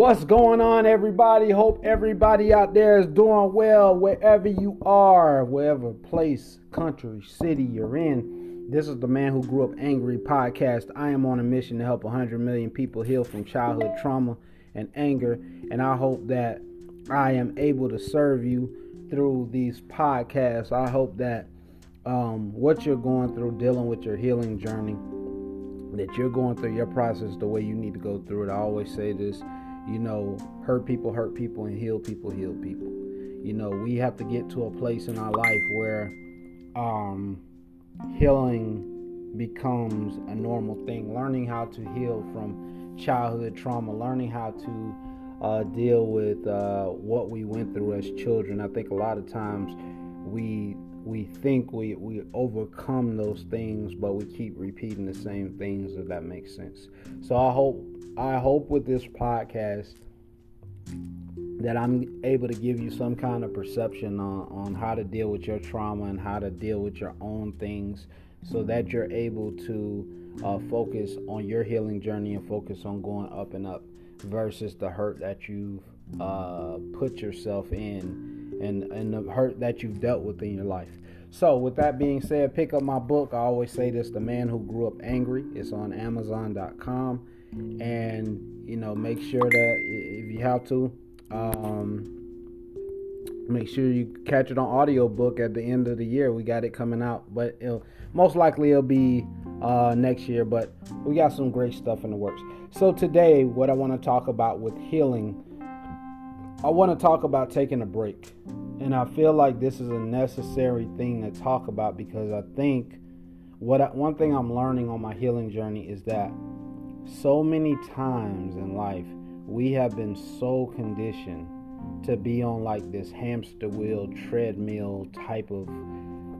What's going on, everybody? Hope everybody out there is doing well wherever you are, wherever place, country, city you're in. This is the Man Who Grew Up Angry podcast. I am on a mission to help 100 million people heal from childhood trauma and anger, and I hope that I am able to serve you through these podcasts. I hope that um, what you're going through, dealing with your healing journey, that you're going through your process the way you need to go through it. I always say this you know, hurt people hurt people and heal people heal people. You know, we have to get to a place in our life where um, healing becomes a normal thing. Learning how to heal from childhood trauma, learning how to uh, deal with uh, what we went through as children. I think a lot of times we we think we we overcome those things, but we keep repeating the same things. If that makes sense. So I hope I hope with this podcast that I'm able to give you some kind of perception on, on how to deal with your trauma and how to deal with your own things so that you're able to uh, focus on your healing journey and focus on going up and up versus the hurt that you've uh, put yourself in and, and the hurt that you've dealt with in your life. So, with that being said, pick up my book. I always say this The Man Who Grew Up Angry. It's on Amazon.com and you know make sure that if you have to um, make sure you catch it on audiobook at the end of the year we got it coming out but it'll most likely it'll be uh, next year but we got some great stuff in the works so today what i want to talk about with healing i want to talk about taking a break and i feel like this is a necessary thing to talk about because i think what I, one thing i'm learning on my healing journey is that so many times in life, we have been so conditioned to be on like this hamster wheel, treadmill type of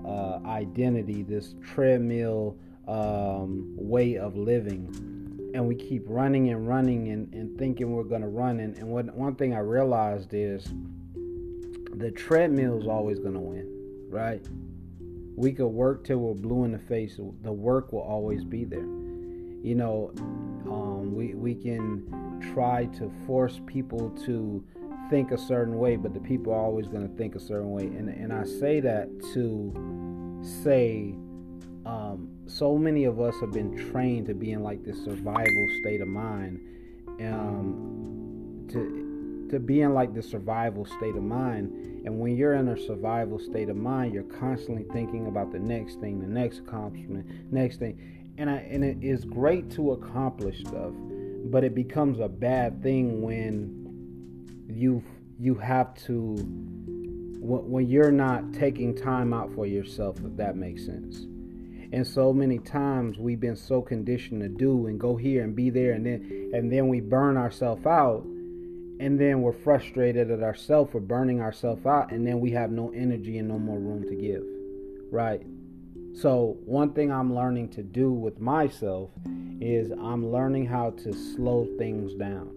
uh, identity, this treadmill um, way of living. And we keep running and running and, and thinking we're going to run. And, and what, one thing I realized is the treadmill is always going to win, right? We could work till we're blue in the face, the work will always be there. You know, um, we we can try to force people to think a certain way, but the people are always going to think a certain way. And and I say that to say, um, so many of us have been trained to be in like this survival state of mind, um, to to be in like the survival state of mind. And when you're in a survival state of mind, you're constantly thinking about the next thing, the next accomplishment, next thing and I, and it is great to accomplish stuff, but it becomes a bad thing when you you have to when you're not taking time out for yourself if that makes sense and so many times we've been so conditioned to do and go here and be there and then and then we burn ourselves out. And then we're frustrated at ourselves for burning ourselves out. And then we have no energy and no more room to give right? So, one thing I'm learning to do with myself is I'm learning how to slow things down.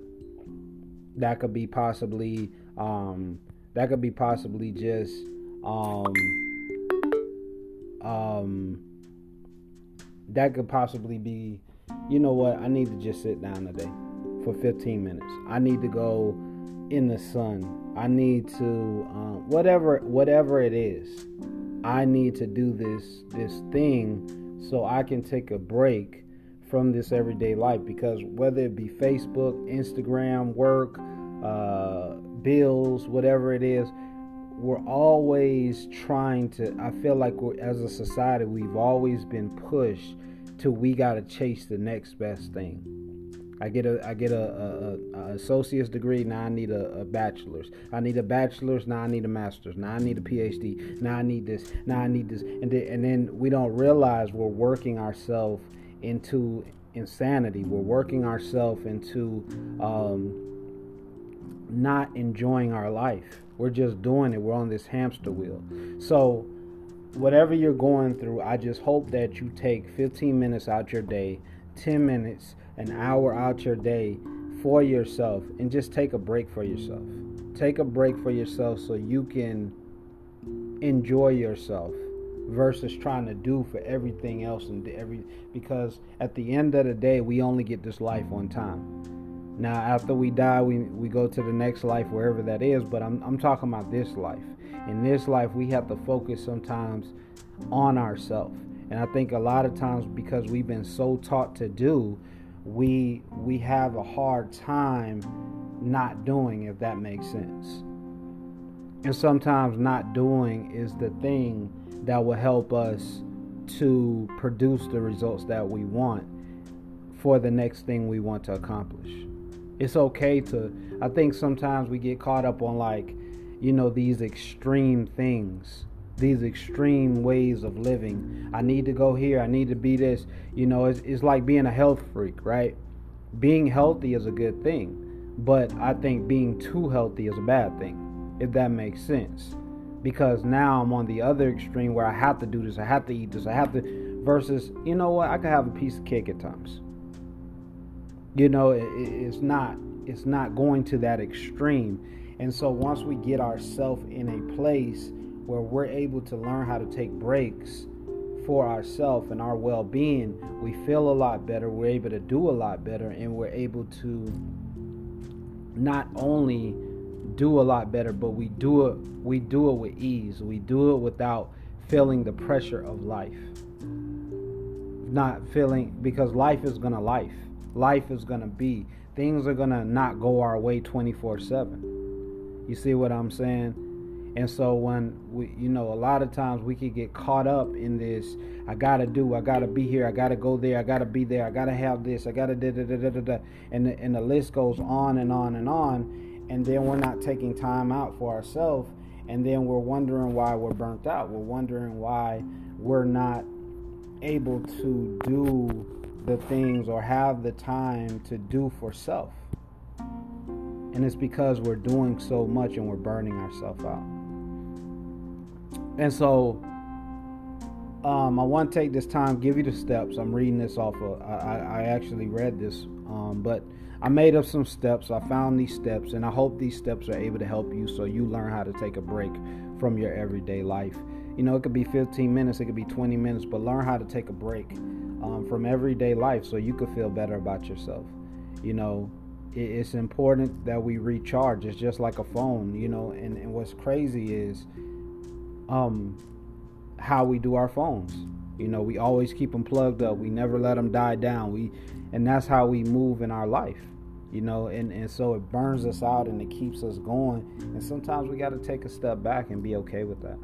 That could be possibly um, that could be possibly just um, um, that could possibly be you know what I need to just sit down today for 15 minutes. I need to go in the sun. I need to um, whatever whatever it is. I need to do this this thing so I can take a break from this everyday life because whether it be Facebook, Instagram, work, uh, bills, whatever it is, we're always trying to. I feel like as a society, we've always been pushed to we got to chase the next best thing. I get a I get a, a, a associate's degree. Now I need a, a, bachelor's. I need a bachelor's. Now I need a master's. Now I need a PhD. Now I need this. Now I need this. And then, and then we don't realize we're working ourselves into insanity. We're working ourselves into um, not enjoying our life. We're just doing it. We're on this hamster wheel. So whatever you're going through, I just hope that you take 15 minutes out your day, 10 minutes an hour out your day for yourself and just take a break for yourself. Take a break for yourself so you can enjoy yourself versus trying to do for everything else and every because at the end of the day we only get this life one time. Now, after we die, we, we go to the next life, wherever that is, but I'm, I'm talking about this life. In this life, we have to focus sometimes on ourselves. And I think a lot of times because we've been so taught to do, we we have a hard time not doing if that makes sense. And sometimes not doing is the thing that will help us to produce the results that we want for the next thing we want to accomplish. It's okay to, I think sometimes we get caught up on like, you know, these extreme things, these extreme ways of living. I need to go here, I need to be this. You know, it's, it's like being a health freak, right? Being healthy is a good thing, but I think being too healthy is a bad thing if that makes sense. Because now I'm on the other extreme where I have to do this, I have to eat this, I have to, versus, you know what, I could have a piece of cake at times. You know, it, it's not, it's not going to that extreme. And so once we get ourselves in a place where we're able to learn how to take breaks for ourselves and our well being, we feel a lot better, we're able to do a lot better, and we're able to not only do a lot better, but we do it we do it with ease. We do it without feeling the pressure of life. Not feeling because life is gonna life. Life is gonna be. Things are gonna not go our way 24-7. You see what I'm saying? And so when we you know, a lot of times we can get caught up in this, I gotta do, I gotta be here, I gotta go there, I gotta be there, I gotta have this, I gotta da da da da da and the, and the list goes on and on and on and then we're not taking time out for ourselves and then we're wondering why we're burnt out we're wondering why we're not able to do the things or have the time to do for self and it's because we're doing so much and we're burning ourselves out and so um, I want to take this time, give you the steps. I'm reading this off of, I, I actually read this, um, but I made up some steps. I found these steps, and I hope these steps are able to help you so you learn how to take a break from your everyday life. You know, it could be 15 minutes, it could be 20 minutes, but learn how to take a break um, from everyday life so you could feel better about yourself. You know, it's important that we recharge. It's just like a phone, you know, and, and what's crazy is um, how we do our phones. You know, we always keep them plugged up. We never let them die down. We, and that's how we move in our life. You know, and, and so it burns us out and it keeps us going. And sometimes we got to take a step back and be okay with that.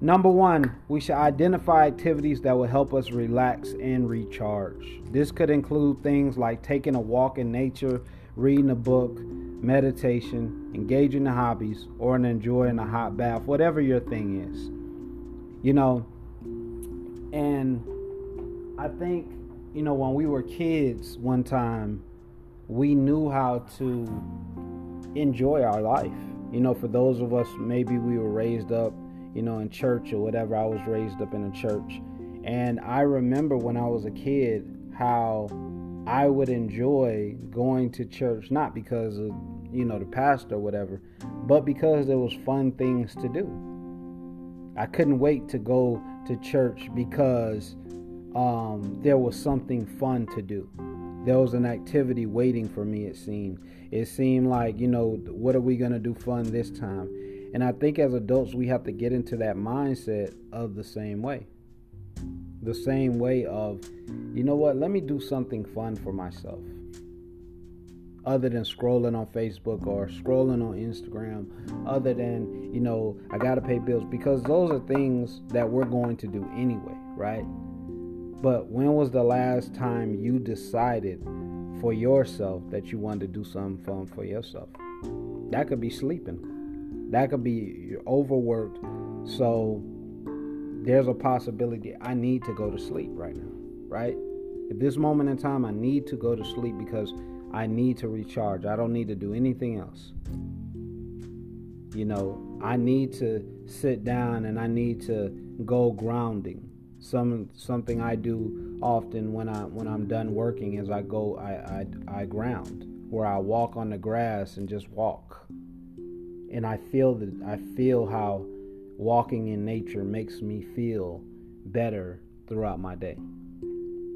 Number one, we should identify activities that will help us relax and recharge. This could include things like taking a walk in nature, reading a book, meditation, engaging in hobbies, or enjoying a hot bath, whatever your thing is. You know, and I think, you know, when we were kids one time, we knew how to enjoy our life. You know, for those of us, maybe we were raised up, you know, in church or whatever. I was raised up in a church. And I remember when I was a kid how I would enjoy going to church, not because of, you know, the pastor or whatever, but because there was fun things to do. I couldn't wait to go to church because um, there was something fun to do. There was an activity waiting for me, it seemed. It seemed like, you know, what are we going to do fun this time? And I think as adults, we have to get into that mindset of the same way. The same way of, you know what, let me do something fun for myself other than scrolling on Facebook or scrolling on Instagram, other than, you know, I got to pay bills because those are things that we're going to do anyway, right? But when was the last time you decided for yourself that you wanted to do something fun for yourself? That could be sleeping. That could be you're overworked. So there's a possibility I need to go to sleep right now, right? At this moment in time, I need to go to sleep because I need to recharge. I don't need to do anything else. You know, I need to sit down and I need to go grounding. Some something I do often when I when I'm done working is I go I I, I ground where I walk on the grass and just walk. And I feel that I feel how walking in nature makes me feel better throughout my day.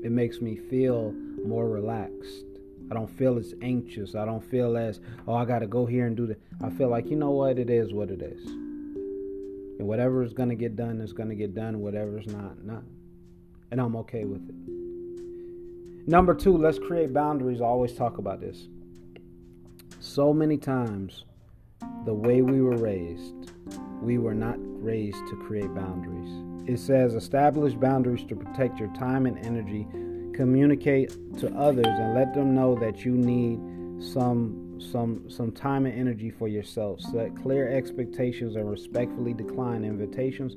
It makes me feel more relaxed I don't feel as anxious. I don't feel as, oh, I got to go here and do that. I feel like, you know what? It is what it is. And whatever is going to get done is going to get done. Whatever's not, not. And I'm okay with it. Number two, let's create boundaries. I always talk about this. So many times, the way we were raised, we were not raised to create boundaries. It says establish boundaries to protect your time and energy. Communicate to others and let them know that you need some some some time and energy for yourself. Set clear expectations and respectfully decline invitations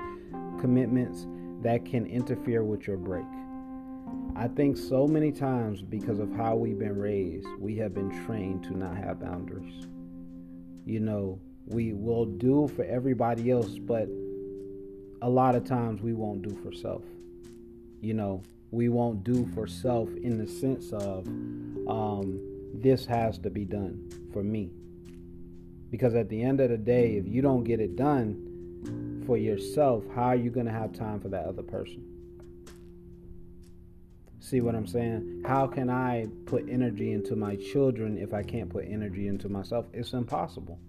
commitments that can interfere with your break. I think so many times because of how we've been raised we have been trained to not have boundaries you know we will do for everybody else but a lot of times we won't do for self you know we won't do for self in the sense of um, this has to be done for me. Because at the end of the day, if you don't get it done for yourself, how are you going to have time for that other person? See what I'm saying? How can I put energy into my children if I can't put energy into myself? It's impossible.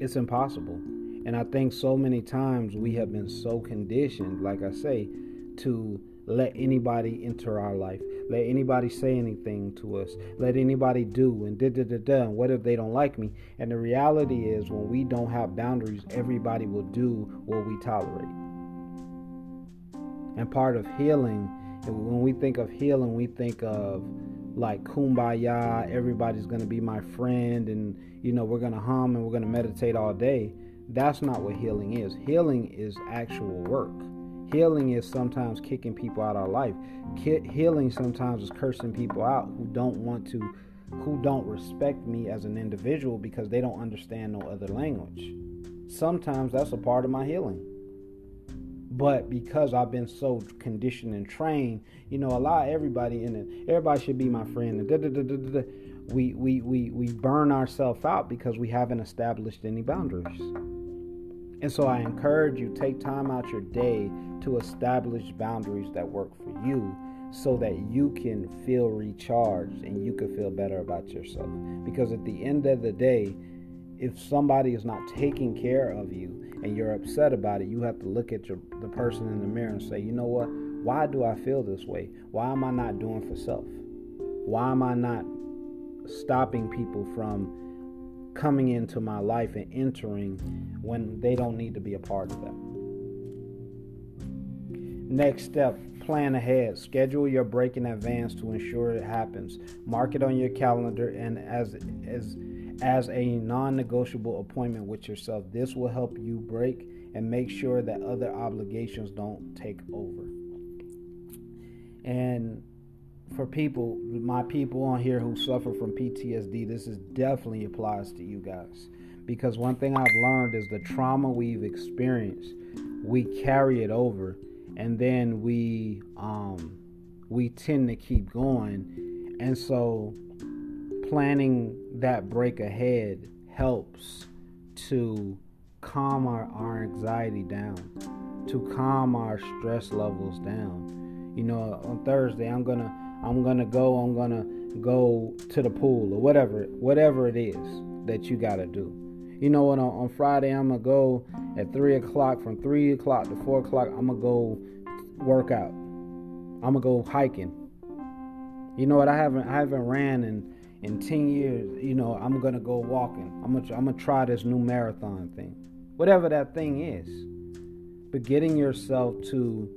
It's impossible. And I think so many times we have been so conditioned, like I say, to let anybody enter our life, let anybody say anything to us, let anybody do and da da da da. And what if they don't like me? And the reality is, when we don't have boundaries, everybody will do what we tolerate. And part of healing, when we think of healing, we think of like kumbaya, everybody's gonna be my friend, and you know, we're gonna hum and we're gonna meditate all day. That's not what healing is. Healing is actual work. Healing is sometimes kicking people out of our life. Healing sometimes is cursing people out who don't want to, who don't respect me as an individual because they don't understand no other language. Sometimes that's a part of my healing. But because I've been so conditioned and trained, you know, a lot of everybody in it, everybody should be my friend. Da, da, da, we, we, we, we burn ourselves out because we haven't established any boundaries. And so I encourage you take time out your day to establish boundaries that work for you so that you can feel recharged and you can feel better about yourself. Because at the end of the day, if somebody is not taking care of you and you're upset about it, you have to look at your, the person in the mirror and say, you know what? Why do I feel this way? Why am I not doing for self? Why am I not stopping people from coming into my life and entering when they don't need to be a part of that. Next step plan ahead. Schedule your break in advance to ensure it happens. Mark it on your calendar and as as as a non-negotiable appointment with yourself. This will help you break and make sure that other obligations don't take over. And for people, my people on here who suffer from PTSD, this is definitely applies to you guys. Because one thing I've learned is the trauma we've experienced, we carry it over, and then we um, we tend to keep going, and so planning that break ahead helps to calm our, our anxiety down, to calm our stress levels down. You know, on Thursday I'm gonna I'm gonna go, I'm gonna go to the pool or whatever, whatever it is that you gotta do. You know what? On, on Friday, I'm gonna go at three o'clock. From three o'clock to four o'clock, I'm gonna go work out. I'm gonna go hiking. You know what? I haven't I haven't ran in in ten years. You know, I'm gonna go walking. I'm gonna I'm gonna try this new marathon thing, whatever that thing is. But getting yourself to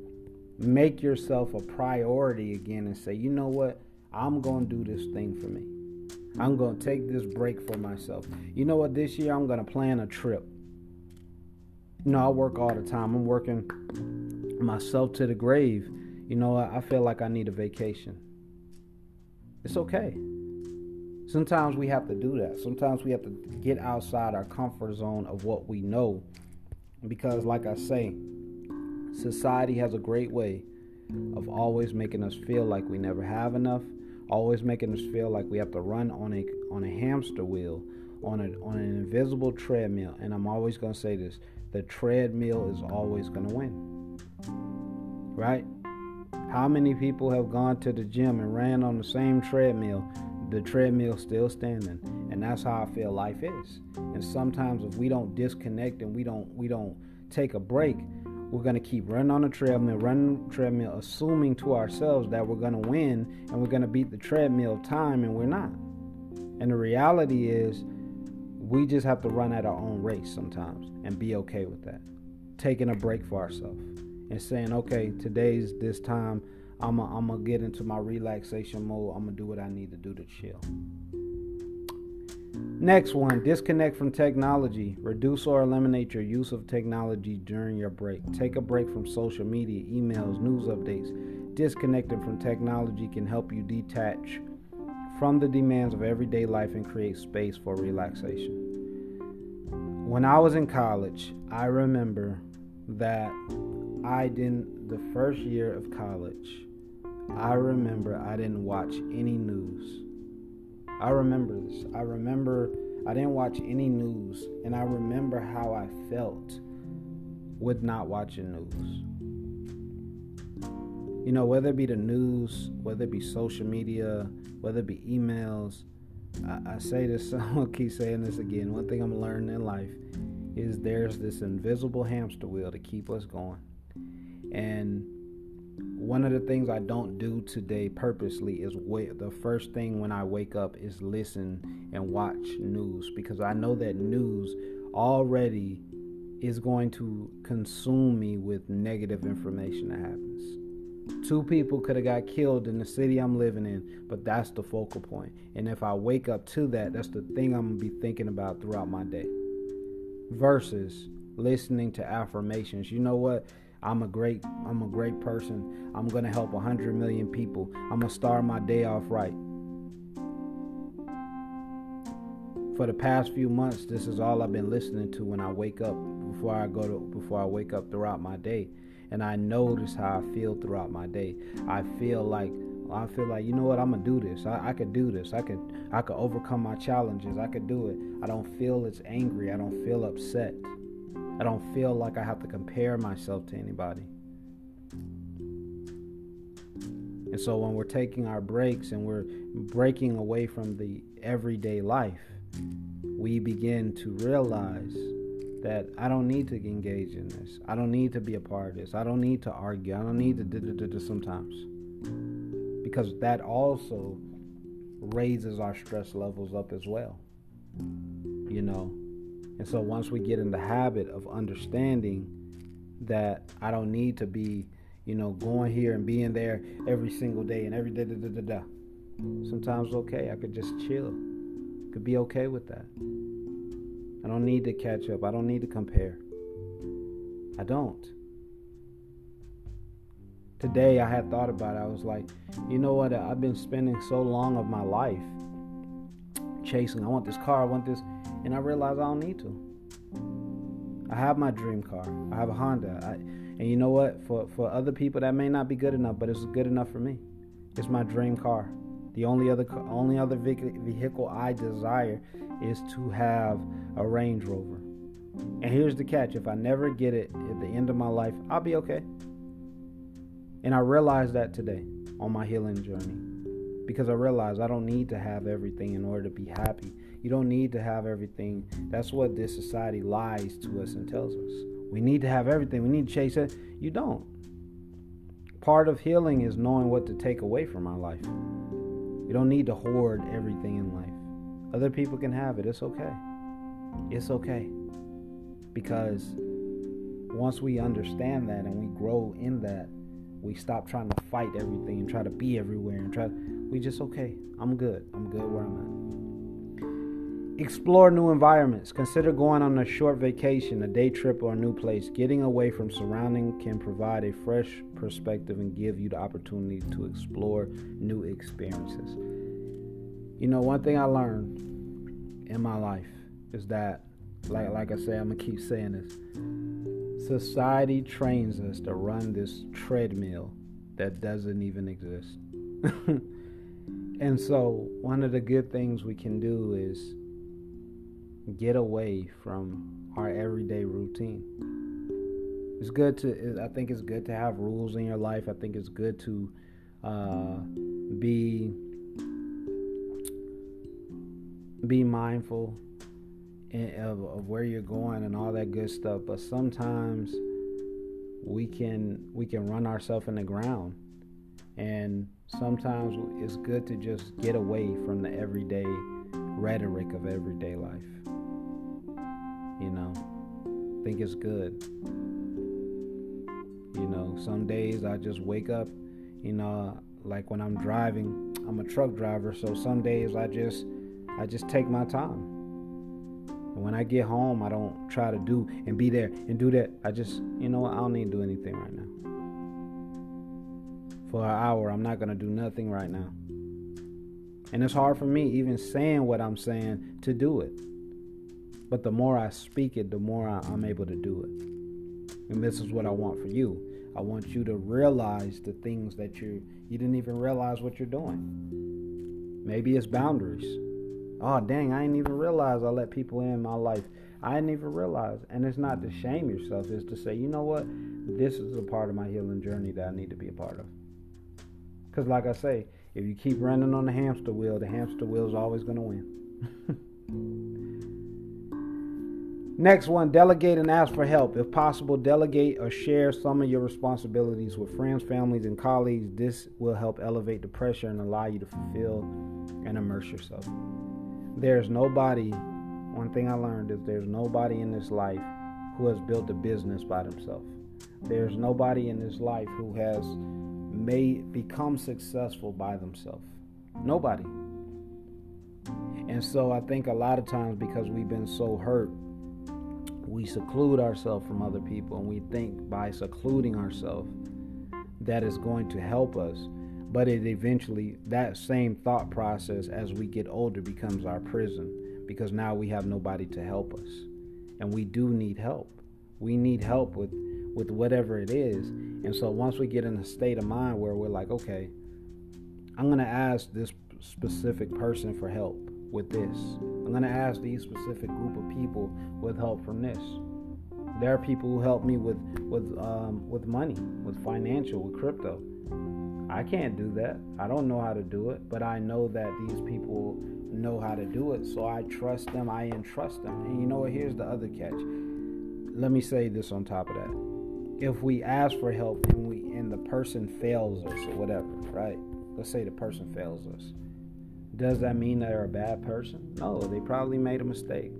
make yourself a priority again and say, you know what? I'm going to do this thing for me. I'm going to take this break for myself. You know what? This year I'm going to plan a trip. You know, I work all the time. I'm working myself to the grave. You know, I feel like I need a vacation. It's okay. Sometimes we have to do that. Sometimes we have to get outside our comfort zone of what we know. Because, like I say, Society has a great way of always making us feel like we never have enough, always making us feel like we have to run on a on a hamster wheel, on a on an invisible treadmill. And I'm always going to say this, the treadmill is always going to win. Right? How many people have gone to the gym and ran on the same treadmill? The treadmill still standing, and that's how I feel life is. And sometimes if we don't disconnect and we don't we don't take a break, we're gonna keep running on the treadmill, running treadmill, assuming to ourselves that we're gonna win and we're gonna beat the treadmill time, and we're not. And the reality is, we just have to run at our own race sometimes and be okay with that. Taking a break for ourselves and saying, okay, today's this time. I'm gonna get into my relaxation mode. I'm gonna do what I need to do to chill. Next one, disconnect from technology. Reduce or eliminate your use of technology during your break. Take a break from social media, emails, news updates. Disconnecting from technology can help you detach from the demands of everyday life and create space for relaxation. When I was in college, I remember that I didn't, the first year of college, I remember I didn't watch any news. I remember this. I remember I didn't watch any news, and I remember how I felt with not watching news. You know, whether it be the news, whether it be social media, whether it be emails, I, I say this, I'm gonna keep saying this again. One thing I'm learning in life is there's this invisible hamster wheel to keep us going. And one of the things I don't do today purposely is wait, the first thing when I wake up is listen and watch news because I know that news already is going to consume me with negative information that happens. Two people could have got killed in the city I'm living in, but that's the focal point. And if I wake up to that, that's the thing I'm going to be thinking about throughout my day. Versus listening to affirmations. You know what? I'm a great I'm a great person. I'm going to help 100 million people. I'm going to start my day off right. For the past few months, this is all I've been listening to when I wake up before I go to before I wake up throughout my day. And I notice how I feel throughout my day. I feel like I feel like you know what I'm gonna do this. I, I could do this. I could I could overcome my challenges. I could do it. I don't feel it's angry. I don't feel upset. I don't feel like I have to compare myself to anybody. And so when we're taking our breaks and we're breaking away from the everyday life, we begin to realize that I don't need to engage in this. I don't need to be a part of this. I don't need to argue. I don't need to do, do, do sometimes. Because that also raises our stress levels up as well. You know, and so once we get in the habit of understanding that I don't need to be, you know, going here and being there every single day and every day, da, da, da, da. Sometimes okay, I could just chill. Could be okay with that. I don't need to catch up. I don't need to compare. I don't. Today I had thought about it. I was like, you know what? I've been spending so long of my life chasing. I want this car. I want this and I realized I don't need to. I have my dream car. I have a Honda. I, and you know what? For for other people that may not be good enough, but it's good enough for me. It's my dream car. The only other only other vehicle I desire is to have a Range Rover. And here's the catch: if I never get it at the end of my life, I'll be okay. And I realized that today on my healing journey because I realized I don't need to have everything in order to be happy. You don't need to have everything. That's what this society lies to us and tells us. We need to have everything. We need to chase it. You don't. Part of healing is knowing what to take away from our life. You don't need to hoard everything in life. Other people can have it. It's okay. It's okay. Because once we understand that and we grow in that, we stop trying to fight everything and try to be everywhere and try we just okay. I'm good. I'm good where I'm at. Explore new environments. Consider going on a short vacation, a day trip, or a new place. Getting away from surrounding can provide a fresh perspective and give you the opportunity to explore new experiences. You know, one thing I learned in my life is that, like, like I say, I'm gonna keep saying this. Society trains us to run this treadmill that doesn't even exist. and so, one of the good things we can do is get away from our everyday routine. it's good to. I think it's good to have rules in your life. I think it's good to uh, be be mindful of, of where you're going and all that good stuff. But sometimes we can we can run ourselves in the ground, and sometimes it's good to just get away from the everyday rhetoric of everyday life. You know, think it's good. You know, some days I just wake up, you know, like when I'm driving, I'm a truck driver, so some days I just I just take my time. And when I get home, I don't try to do and be there and do that. I just, you know, I don't need to do anything right now. For an hour, I'm not going to do nothing right now. And it's hard for me, even saying what I'm saying, to do it. But the more I speak it, the more I, am able to do it. And this is what I want for you. I want you to realize the things that you you didn't even realize what you're doing. Maybe it's boundaries. Oh dang, I didn't even realize I let people in my life. I didn't even realize. And it's not to shame yourself, it's to say, you know what? This is a part of my healing journey that I need to be a part of. Because, like I say, if you keep running on the hamster wheel, the hamster wheel is always going to win. Next one, delegate and ask for help. If possible, delegate or share some of your responsibilities with friends, families, and colleagues. This will help elevate the pressure and allow you to fulfill and immerse yourself. There's nobody, one thing I learned is there's nobody in this life who has built a business by themselves. There's nobody in this life who has made become successful by themselves. Nobody. And so I think a lot of times because we've been so hurt we seclude ourselves from other people and we think by secluding ourselves that is going to help us. But it eventually that same thought process as we get older becomes our prison because now we have nobody to help us. And we do need help. We need help with with whatever it is. And so once we get in a state of mind where we're like okay i'm going to ask this specific person for help with this I'm going to ask these specific group of people with help from this. There are people who help me with with um, with money, with financial, with crypto. I can't do that. I don't know how to do it, but I know that these people know how to do it, so I trust them. I entrust them. And you know what? Here's the other catch. Let me say this on top of that. If we ask for help and we and the person fails us or whatever, right? Let's say the person fails us does that mean they're a bad person? No, they probably made a mistake.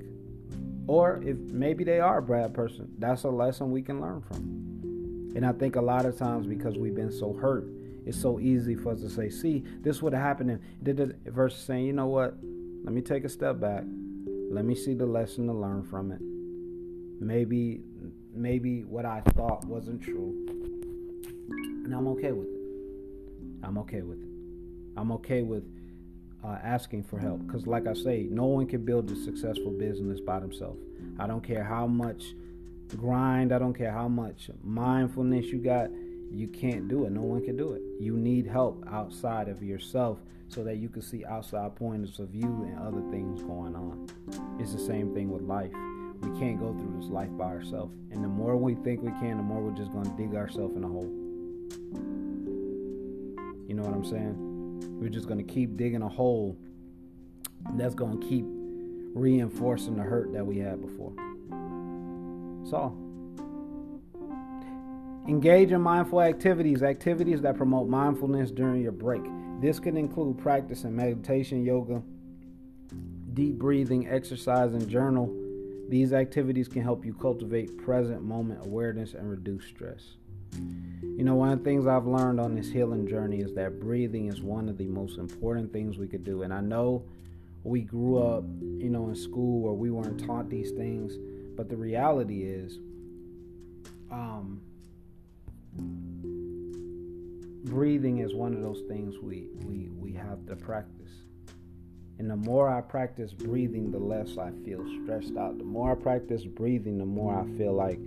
Or if maybe they are a bad person, that's a lesson we can learn from. And I think a lot of times because we've been so hurt, it's so easy for us to say, see, this would have happened. And versus saying, you know what? Let me take a step back. Let me see the lesson to learn from it. Maybe maybe what I thought wasn't true. And I'm okay with it. I'm okay with it. I'm okay with uh, asking for help. Because, like I say, no one can build a successful business by themselves. I don't care how much grind, I don't care how much mindfulness you got, you can't do it. No one can do it. You need help outside of yourself so that you can see outside points of view and other things going on. It's the same thing with life. We can't go through this life by ourselves. And the more we think we can, the more we're just going to dig ourselves in a hole. You know what I'm saying? We're just going to keep digging a hole that's going to keep reinforcing the hurt that we had before. So, engage in mindful activities, activities that promote mindfulness during your break. This can include practicing meditation, yoga, deep breathing, exercise, and journal. These activities can help you cultivate present moment awareness and reduce stress. You know, one of the things I've learned on this healing journey is that breathing is one of the most important things we could do. And I know we grew up, you know, in school where we weren't taught these things, but the reality is, um, breathing is one of those things we, we, we have to practice. And the more I practice breathing, the less I feel stressed out. The more I practice breathing, the more I feel like,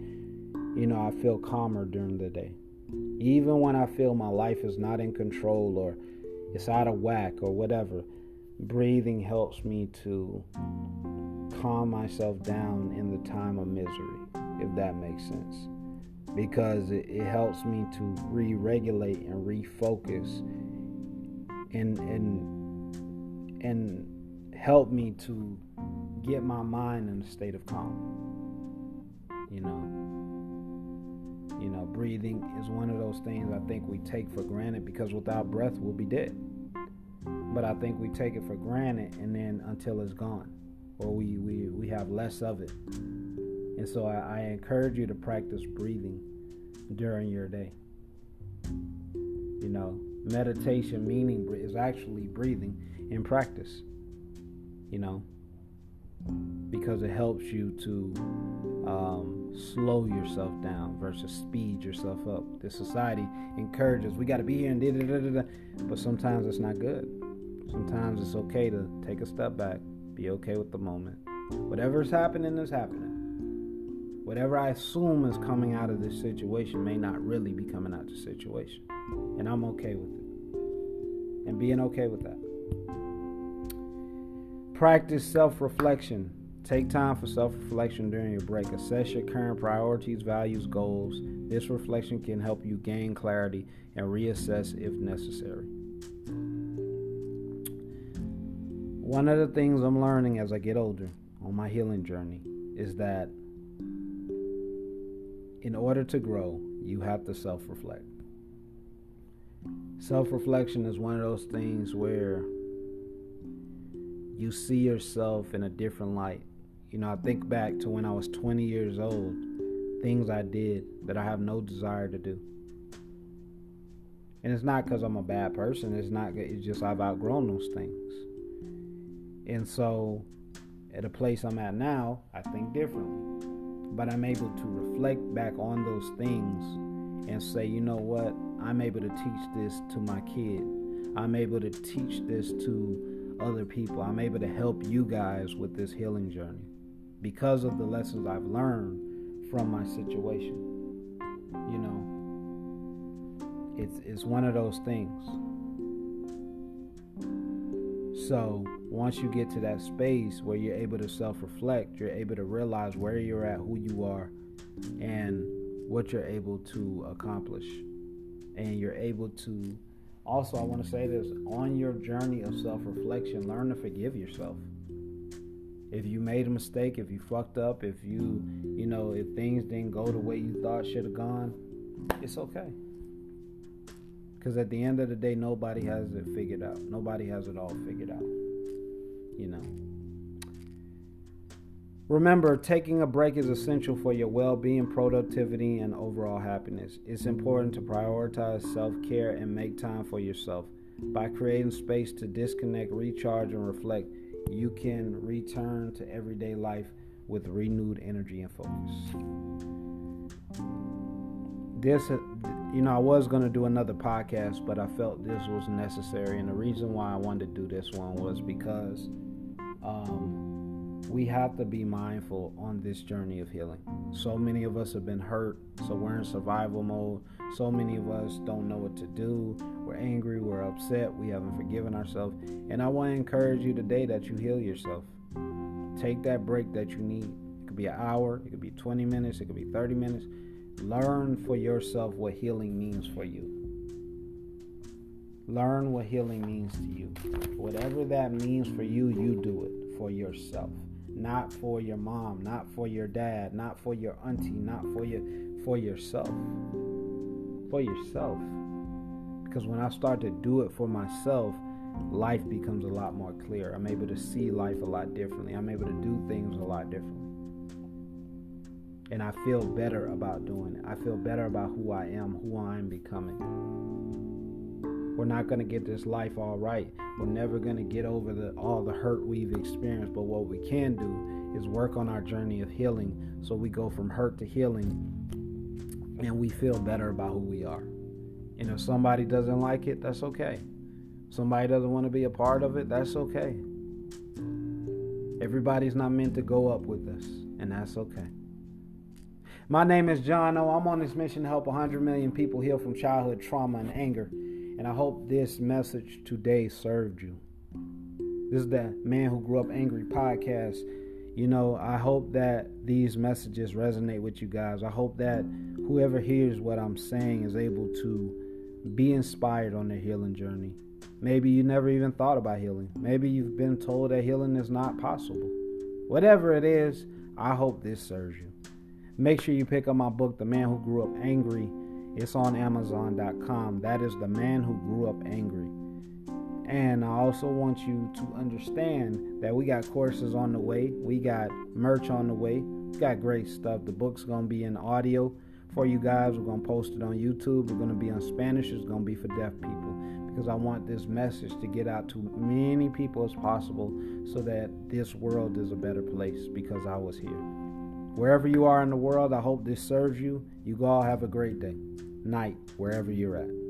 you know, I feel calmer during the day. Even when I feel my life is not in control or it's out of whack or whatever, breathing helps me to calm myself down in the time of misery, if that makes sense. because it, it helps me to re-regulate and refocus and and and help me to get my mind in a state of calm you know you know breathing is one of those things i think we take for granted because without breath we'll be dead but i think we take it for granted and then until it's gone or we we, we have less of it and so I, I encourage you to practice breathing during your day. You know, meditation meaning is actually breathing in practice. You know, because it helps you to um, slow yourself down versus speed yourself up. This society encourages we got to be here and da da da da, but sometimes it's not good. Sometimes it's okay to take a step back, be okay with the moment. Whatever's happening is happening whatever I assume is coming out of this situation may not really be coming out of the situation. And I'm okay with it. And being okay with that. Practice self reflection. Take time for self reflection during your break. Assess your current priorities, values, goals. This reflection can help you gain clarity and reassess if necessary. One of the things I'm learning as I get older on my healing journey is that in order to grow, you have to self reflect. Self reflection is one of those things where you see yourself in a different light. You know, I think back to when I was 20 years old, things I did that I have no desire to do. And it's not because I'm a bad person, it's not, it's just I've outgrown those things. And so, at a place I'm at now, I think differently but I'm able to reflect back on those things and say, you know what, I'm able to teach this to my kid. I'm able to teach this to other people. I'm able to help you guys with this healing journey because of the lessons I've learned from my situation. You know, it's it's one of those things. So once you get to that space where you're able to self reflect, you're able to realize where you're at, who you are, and what you're able to accomplish. And you're able to also, I want to say this on your journey of self reflection, learn to forgive yourself. If you made a mistake, if you fucked up, if you, you know, if things didn't go the way you thought should have gone, it's okay. Because at the end of the day, nobody has it figured out. Nobody has it all figured out you know. Remember, taking a break is essential for your well being, productivity, and overall happiness. It's important to prioritize self care and make time for yourself. By creating space to disconnect, recharge, and reflect, you can return to everyday life with renewed energy and focus. This, you know, I was going to do another podcast, but I felt this was necessary. And the reason why I wanted to do this one was because um, we have to be mindful on this journey of healing. So many of us have been hurt, so we're in survival mode. So many of us don't know what to do. We're angry, we're upset, we haven't forgiven ourselves. And I want to encourage you today that you heal yourself. Take that break that you need. It could be an hour, it could be 20 minutes, it could be 30 minutes. Learn for yourself what healing means for you. Learn what healing means to you. Whatever that means for you, you do it for yourself. Not for your mom, not for your dad, not for your auntie, not for your for yourself. For yourself. Because when I start to do it for myself, life becomes a lot more clear. I'm able to see life a lot differently. I'm able to do things a lot differently. And I feel better about doing it. I feel better about who I am, who I'm becoming. We're not going to get this life all right. We're never going to get over the all the hurt we've experienced, but what we can do is work on our journey of healing so we go from hurt to healing and we feel better about who we are. And if somebody doesn't like it, that's okay. Somebody doesn't want to be a part of it, that's okay. Everybody's not meant to go up with us, and that's okay. My name is John O. I'm on this mission to help 100 million people heal from childhood trauma and anger. And I hope this message today served you. This is the Man Who Grew Up Angry podcast. you know, I hope that these messages resonate with you guys. I hope that whoever hears what I'm saying is able to be inspired on their healing journey. Maybe you never even thought about healing. Maybe you've been told that healing is not possible. Whatever it is, I hope this serves you. Make sure you pick up my book, The Man Who Grew Up Angry. It's on Amazon.com. That is The Man Who Grew Up Angry. And I also want you to understand that we got courses on the way. We got merch on the way. We got great stuff. The book's going to be in audio for you guys. We're going to post it on YouTube. We're going to be on Spanish. It's going to be for deaf people because I want this message to get out to many people as possible so that this world is a better place because I was here. Wherever you are in the world, I hope this serves you. You all have a great day, night, wherever you're at.